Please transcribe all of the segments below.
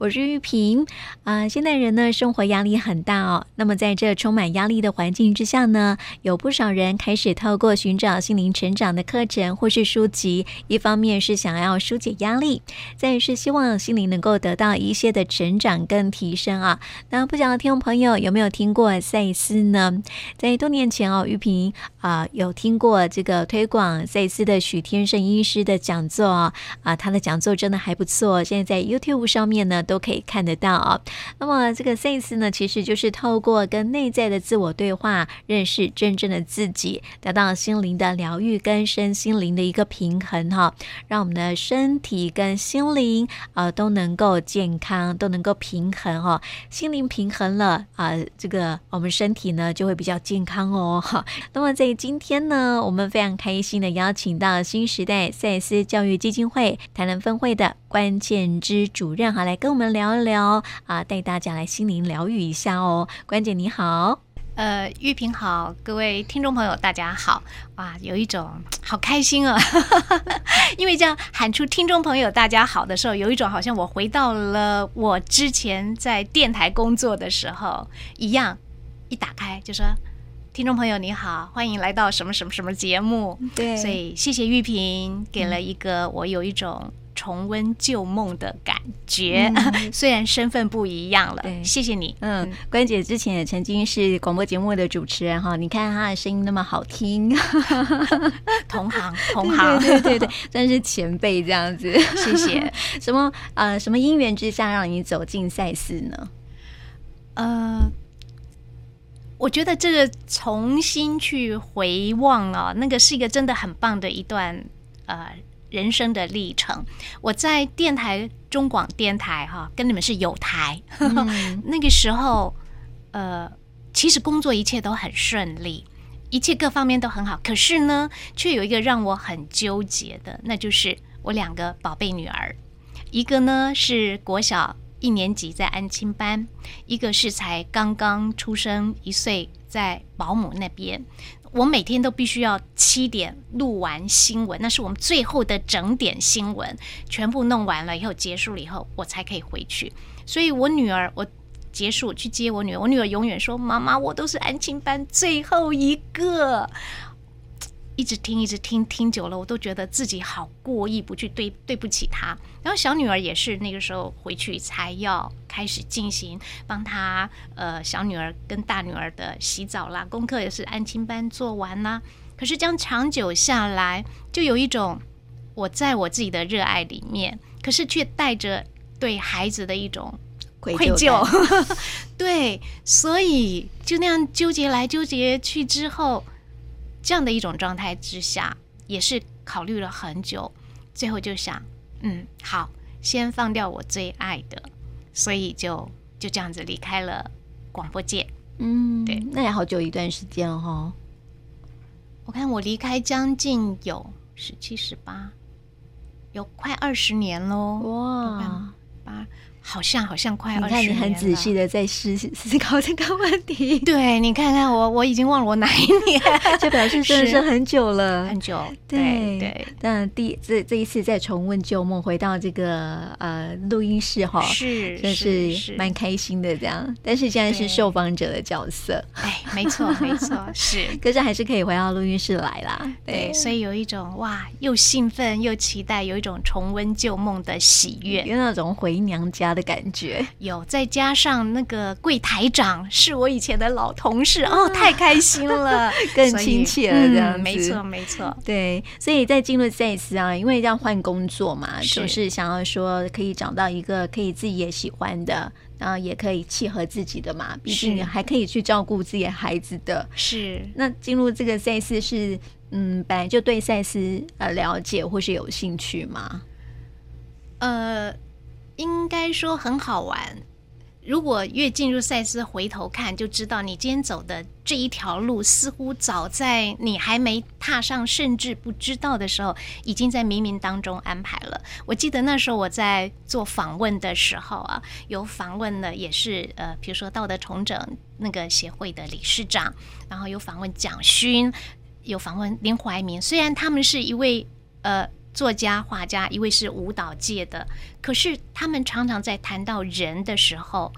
我是玉萍啊、现代人呢，生活压力很大哦。那么在这充满压力的环境之下呢，有不少人开始透过寻找心灵成长的课程或是书籍，一方面是想要纾解压力，再是希望心灵能够得到一些的成长跟提升啊。那不晓得听众朋友有没有听过赛斯呢？在多年前哦，玉萍啊、有听过这个推广赛斯的许天胜医师的讲座啊，啊，他的讲座真的还不错，现在在 YouTube 上面呢。都可以看得到啊。那么这个赛斯呢，其实就是透过跟内在的自我对话，认识真正的自己，得到心灵的疗愈跟身心灵的一个平衡哈，让我们的身体跟心灵啊都能够健康，都能够平衡哈。心灵平衡了啊，这个我们身体呢就会比较健康哦。那么在今天呢，我们非常开心的邀请到新时代赛斯教育基金会台南分会的关键之主任哈，来跟我们。我们聊一聊啊，带大家来心灵疗愈一下哦。关姐你好，呃，玉萍好，各位听众朋友大家好，哇，有一种好开心啊，因为这样喊出听众朋友大家好的时候，有一种好像我回到了我之前在电台工作的时候一样，一打开就说听众朋友你好，欢迎来到什么什么什么节目，对，所以谢谢玉萍给了一个我有一种。重温旧梦的感觉，嗯、虽然身份不一样了。谢谢你。嗯，关姐之前也曾经是广播节目的主持人哈，你看她的声音那么好听，同行 同行，对对对，真是前辈这样子。谢谢。什么呃，什么因缘之下让你走进赛事呢？呃，我觉得这个重新去回望啊，那个是一个真的很棒的一段呃。人生的历程，我在电台中广电台哈，跟你们是有台。嗯、那个时候，呃，其实工作一切都很顺利，一切各方面都很好。可是呢，却有一个让我很纠结的，那就是我两个宝贝女儿，一个呢是国小一年级在安亲班，一个是才刚刚出生一岁在保姆那边。我每天都必须要七点录完新闻，那是我们最后的整点新闻，全部弄完了以后结束了以后，我才可以回去。所以我女儿，我结束去接我女儿，我女儿永远说：“妈妈，我都是安亲班最后一个。”一直听，一直听，听久了，我都觉得自己好过意不去，对对不起她。然后小女儿也是那个时候回去才要开始进行帮她呃小女儿跟大女儿的洗澡啦，功课也是安亲班做完啦。可是这样长久下来，就有一种我在我自己的热爱里面，可是却带着对孩子的一种。愧疚 对，所以就那样纠结来纠结去之后。这样的一种状态之下，也是考虑了很久，最后就想，嗯，好，先放掉我最爱的，所以就就这样子离开了广播界。嗯，对，那也好久一段时间哦。我看我离开将近有十七、十八，有快二十年喽。哇，八。好像好像快二十年了。你看，你很仔细的在思思考这个问题。对，你看看我，我已经忘了我哪一年，就表示真的是很久了，很久。对对。那第这这一次再重温旧梦，回到这个呃录音室哈，是，真是蛮开心的这样。但是现在是受访者的角色，哎，没错没错，是。可是还是可以回到录音室来啦。对，所以有一种哇，又兴奋又期待，有一种重温旧梦的喜悦，有那种回娘家的。的感觉有，再加上那个柜台长是我以前的老同事哦，太开心了，更亲切了，这样子，嗯、没错没错，对，所以在进入赛斯啊，因为要换工作嘛，是就是想要说可以找到一个可以自己也喜欢的，然后也可以契合自己的嘛，毕竟你还可以去照顾自己的孩子的，是。那进入这个赛斯是，嗯，本来就对赛斯呃了解或是有兴趣吗？呃。应该说很好玩。如果越进入赛斯，回头看就知道，你今天走的这一条路，似乎早在你还没踏上，甚至不知道的时候，已经在冥冥当中安排了。我记得那时候我在做访问的时候啊，有访问的也是呃，比如说道德重整那个协会的理事长，然后有访问蒋勋，有访问林怀民。虽然他们是一位呃作家、画家，一位是舞蹈界的。可是他们常常在谈到人的时候，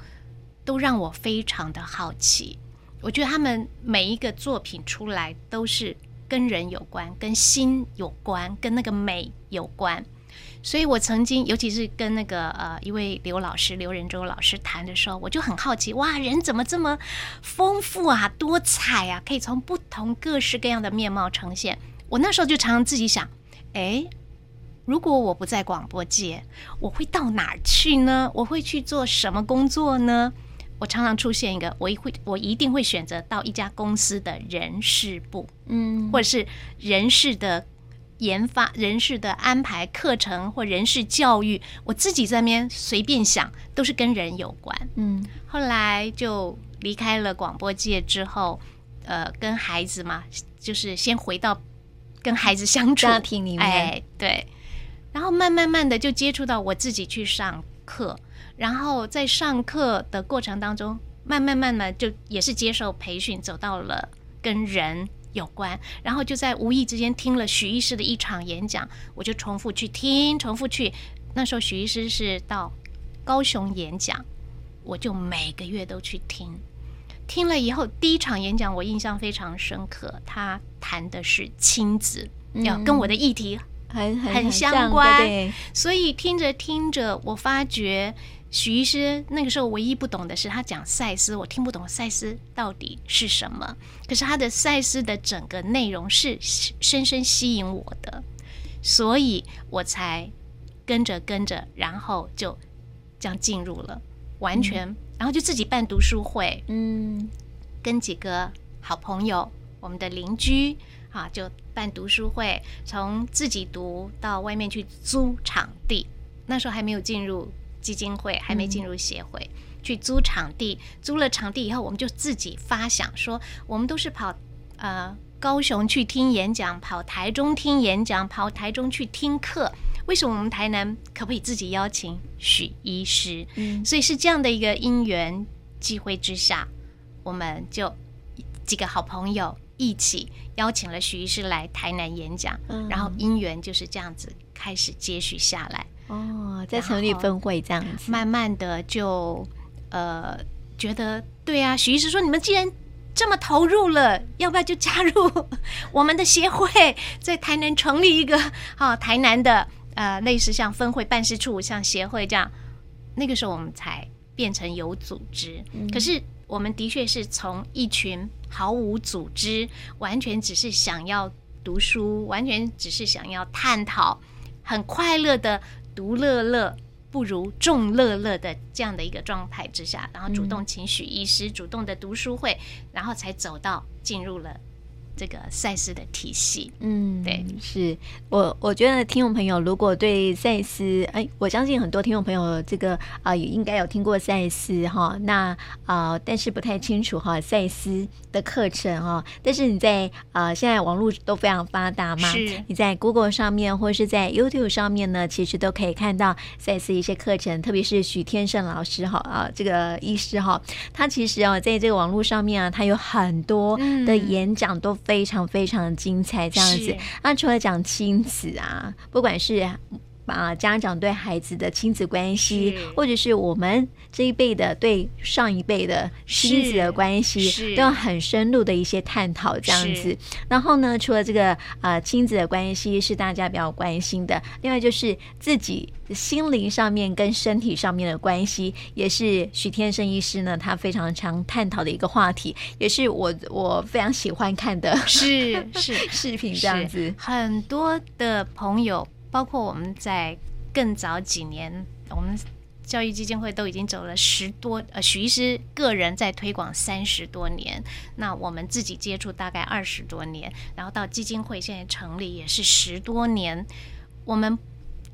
都让我非常的好奇。我觉得他们每一个作品出来都是跟人有关、跟心有关、跟那个美有关。所以我曾经，尤其是跟那个呃一位刘老师刘仁洲老师谈的时候，我就很好奇，哇，人怎么这么丰富啊、多彩啊，可以从不同各式各样的面貌呈现。我那时候就常常自己想，哎。如果我不在广播界，我会到哪儿去呢？我会去做什么工作呢？我常常出现一个，我一会，我一定会选择到一家公司的人事部，嗯，或者是人事的研发、人事的安排课程或人事教育，我自己在那边随便想，都是跟人有关，嗯。后来就离开了广播界之后，呃，跟孩子嘛，就是先回到跟孩子相处，家庭里面，哎，对。然后慢慢慢的就接触到我自己去上课，然后在上课的过程当中，慢慢慢慢就也是接受培训，走到了跟人有关，然后就在无意之间听了许医师的一场演讲，我就重复去听，重复去。那时候许医师是到高雄演讲，我就每个月都去听。听了以后，第一场演讲我印象非常深刻，他谈的是亲子，要跟我的议题。很很，很相关，所以听着听着，我发觉许医师那个时候唯一不懂的是他讲赛斯，我听不懂赛斯到底是什么。可是他的赛斯的整个内容是深深吸引我的，所以我才跟着跟着，然后就这样进入了，完全，嗯、然后就自己办读书会，嗯，跟几个好朋友，我们的邻居。啊，就办读书会，从自己读到外面去租场地。那时候还没有进入基金会，还没进入协会，嗯、去租场地。租了场地以后，我们就自己发想说，我们都是跑呃高雄去听演讲，跑台中听演讲，跑台中去听课。为什么我们台南可不可以自己邀请许医师？嗯，所以是这样的一个因缘机会之下，我们就几个好朋友。一起邀请了徐医师来台南演讲，嗯、然后因缘就是这样子开始接续下来。哦，在成立分会这样子，慢慢的就呃觉得对啊，许医师说，你们既然这么投入了，要不要就加入 我们的协会，在台南成立一个啊台南的呃类似像分会办事处，像协会这样。那个时候我们才变成有组织，嗯、可是。我们的确是从一群毫无组织，完全只是想要读书，完全只是想要探讨，很快乐的独乐乐不如众乐乐的这样的一个状态之下，然后主动请许医师，主动的读书会，然后才走到进入了。这个赛事的体系，嗯，对，是。我我觉得听众朋友如果对赛斯，哎，我相信很多听众朋友这个啊、呃、也应该有听过赛斯哈，那啊、呃、但是不太清楚哈赛斯的课程哈，但是你在啊、呃、现在网络都非常发达嘛，是。你在 Google 上面或者是在 YouTube 上面呢，其实都可以看到赛斯一些课程，特别是许天胜老师哈啊这个医师哈，他其实啊在这个网络上面啊，他有很多的演讲都。非常非常精彩，这样子。那除了讲亲子啊，不管是。啊，家长对孩子的亲子关系，或者是我们这一辈的对上一辈的亲子的关系，都有很深入的一些探讨，这样子。然后呢，除了这个啊、呃、亲子的关系是大家比较关心的，另外就是自己心灵上面跟身体上面的关系，也是许天生医师呢他非常常探讨的一个话题，也是我我非常喜欢看的是是 视频这样子。很多的朋友。包括我们在更早几年，我们教育基金会都已经走了十多，呃，许医师个人在推广三十多年，那我们自己接触大概二十多年，然后到基金会现在成立也是十多年。我们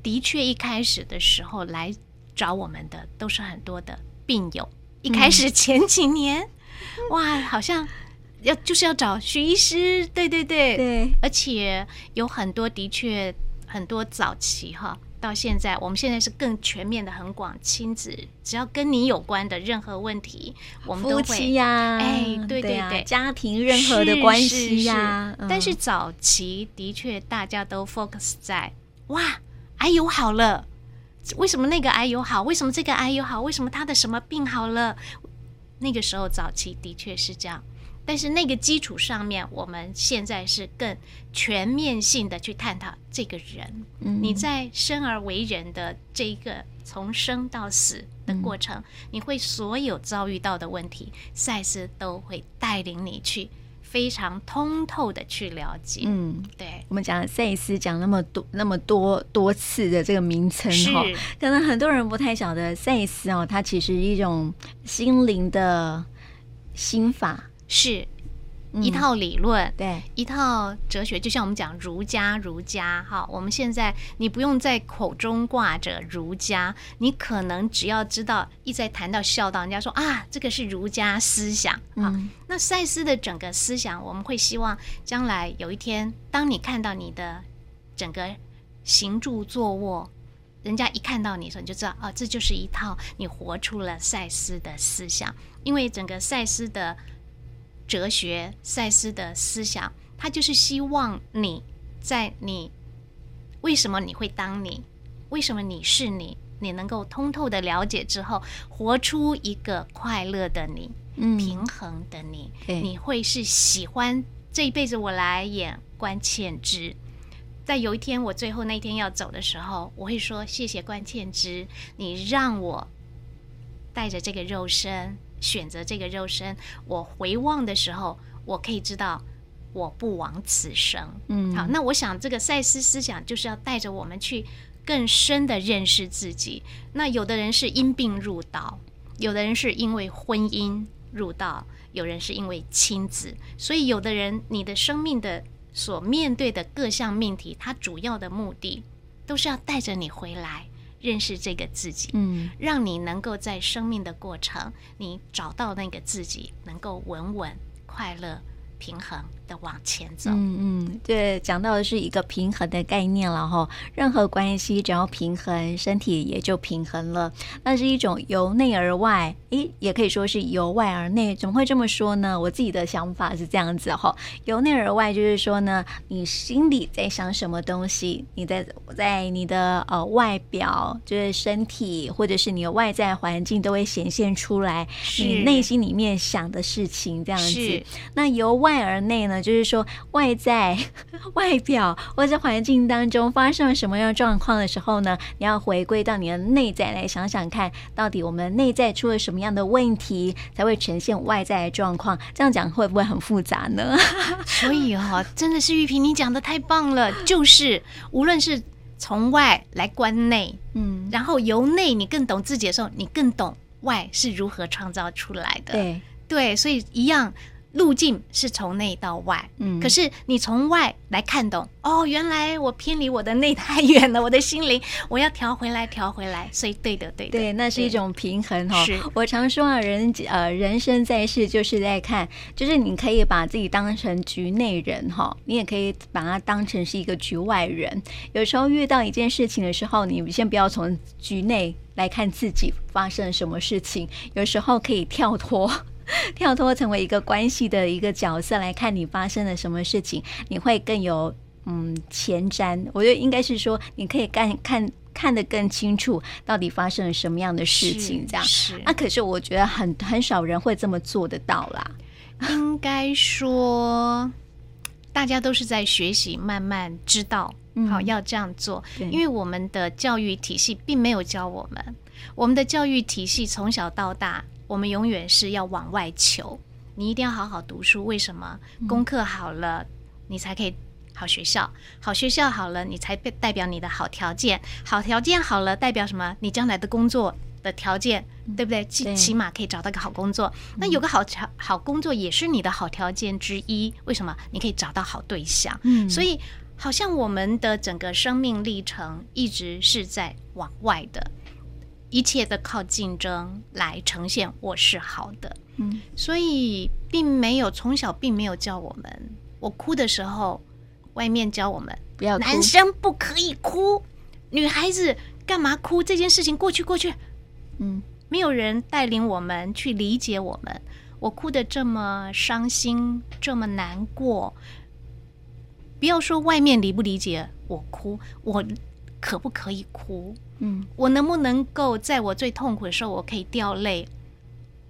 的确一开始的时候来找我们的都是很多的病友，一开始前几年，嗯、哇，好像要就是要找徐医师，对对对对，而且有很多的确。很多早期哈，到现在，我们现在是更全面的、很广亲子，只要跟你有关的任何问题，我们都会。夫妻呀、啊，哎，对对对，对啊、家庭任何的关系呀、啊。但是早期的确大家都 focus 在哇，癌友好了，为什么那个癌友好？为什么这个癌友好？为什么他的什么病好了？那个时候早期的确是这样。但是那个基础上面，我们现在是更全面性的去探讨这个人。嗯，你在生而为人的这一个从生到死的过程，嗯，你会所有遭遇到的问题，赛斯都会带领你去非常通透的去了解。嗯，对，我们讲赛斯讲那么多那么多多次的这个名称哈，可能很多人不太晓得赛斯哦，它其实一种心灵的心法。是一套理论，嗯，对，一套哲学，就像我们讲儒家，儒家哈，我们现在你不用在口中挂着儒家，你可能只要知道一再谈到孝道，人家说啊，这个是儒家思想啊。嗯，那赛斯的整个思想，我们会希望将来有一天，当你看到你的整个行住坐卧，人家一看到你的时候，你就知道啊，这就是一套你活出了赛斯的思想，因为整个赛斯的。哲学赛斯的思想，他就是希望你在你为什么你会当你，为什么你是你，你能够通透的了解之后，活出一个快乐的你，嗯，平衡的你，你会是喜欢这一辈子我来演关倩之，在有一天我最后那一天要走的时候，我会说谢谢关倩之，你让我带着这个肉身。选择这个肉身，我回望的时候，我可以知道我不枉此生。嗯，好，那我想这个赛斯思想就是要带着我们去更深的认识自己。那有的人是因病入道，有的人是因为婚姻入道，有人是因为亲子，所以有的人你的生命的所面对的各项命题，它主要的目的都是要带着你回来。认识这个自己，嗯，让你能够在生命的过程，你找到那个自己，能够稳稳快乐。平衡的往前走，嗯嗯，对，讲到的是一个平衡的概念了哈。任何关系只要平衡，身体也就平衡了。那是一种由内而外，诶，也可以说是由外而内。怎么会这么说呢？我自己的想法是这样子哈。由内而外就是说呢，你心里在想什么东西，你在在你的呃外表，就是身体或者是你的外在环境都会显现出来，你内心里面想的事情这样子。那由外。外而内呢，就是说外在、外表或者环境当中发生了什么样状况的时候呢，你要回归到你的内在来想想看，到底我们内在出了什么样的问题，才会呈现外在的状况。这样讲会不会很复杂呢？所以哈、哦，真的是玉萍，你讲的太棒了。就是无论是从外来观内，嗯，然后由内你更懂自己的时候，你更懂外是如何创造出来的。对对，所以一样。路径是从内到外，嗯，可是你从外来看懂，哦，原来我偏离我的内太远了，我的心灵，我要调回来，调回来，所以对的，对的，对，那是一种平衡哈。是，我常说啊，人呃，人生在世就是在看，就是你可以把自己当成局内人哈，你也可以把它当成是一个局外人。有时候遇到一件事情的时候，你先不要从局内来看自己发生什么事情，有时候可以跳脱。跳脱成为一个关系的一个角色来看你发生了什么事情，你会更有嗯前瞻。我觉得应该是说，你可以看看看得更清楚，到底发生了什么样的事情。这样是。那、啊、可是我觉得很很少人会这么做得到啦。应该说，大家都是在学习，慢慢知道，好要这样做。因为我们的教育体系并没有教我们，我们的教育体系从小到大。我们永远是要往外求，你一定要好好读书。为什么？功课好了，你才可以好学校。好学校好了，你才代表你的好条件。好条件好了，代表什么？你将来的工作的条件，对不对？起起码可以找到个好工作。那有个好条好工作也是你的好条件之一。为什么？你可以找到好对象。嗯，所以好像我们的整个生命历程一直是在往外的。一切的靠竞争来呈现我是好的，嗯，所以并没有从小并没有教我们，我哭的时候，外面教我们不要哭，男生不可以哭，女孩子干嘛哭？这件事情过去过去，嗯，没有人带领我们去理解我们，我哭的这么伤心，这么难过，不要说外面理不理解我哭，我。可不可以哭？嗯，我能不能够在我最痛苦的时候，我可以掉泪，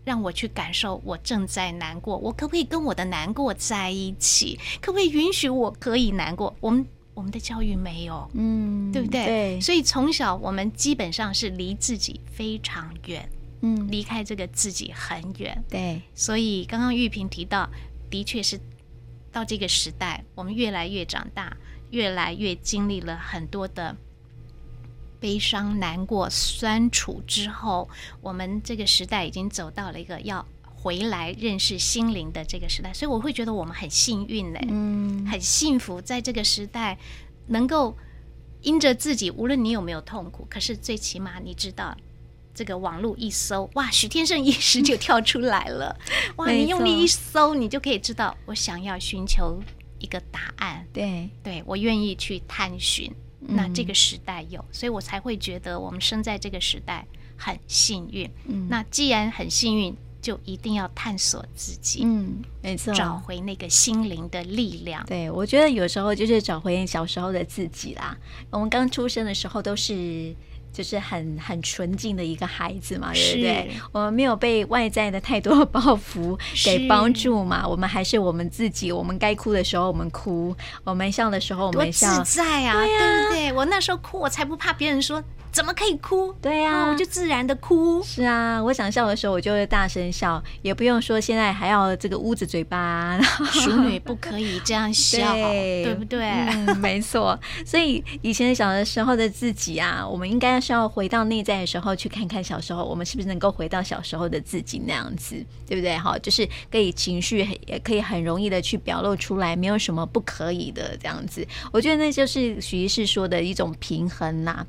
让我去感受我正在难过？我可不可以跟我的难过在一起？可不可以允许我可以难过？我们我们的教育没有，嗯，对不对？对，所以从小我们基本上是离自己非常远，嗯，离开这个自己很远。对，所以刚刚玉萍提到，的确是到这个时代，我们越来越长大，越来越经历了很多的悲伤、难过、酸楚之后，我们这个时代已经走到了一个要回来认识心灵的这个时代，所以我会觉得我们很幸运嘞，嗯，很幸福，在这个时代能够因着自己，无论你有没有痛苦，可是最起码你知道，这个网络一搜，哇，许天胜一时就跳出来了，哇，你用力一搜，你就可以知道我想要寻求一个答案，对，对，我愿意去探寻，那这个时代有，所以我才会觉得我们生在这个时代很幸运。嗯，那既然很幸运。就一定要探索自己，嗯，没错，找回那个心灵的力量。对，我觉得有时候就是找回小时候的自己啦。我们刚出生的时候都是就是很很纯净的一个孩子嘛，对不对？我们没有被外在的太多包袱给帮助嘛，我们还是我们自己。我们该哭的时候我们哭，我们笑的时候我们笑，自在啊，对啊，对不对？我那时候哭，我才不怕别人说。怎么可以哭？对呀、啊，我就自然的哭。是啊，我想笑的时候，我就会大声笑，也不用说现在还要这个捂着嘴巴。淑女不可以这样笑，对，对不对？嗯，没错。所以以前小的时候的自己啊，我们应该是要回到内在的时候去看看小时候，我们是不是能够回到小时候的自己那样子，对不对？哈，就是可以情绪也可以很容易的去表露出来，没有什么不可以的这样子。我觉得那就是许医师说的一种平衡呐、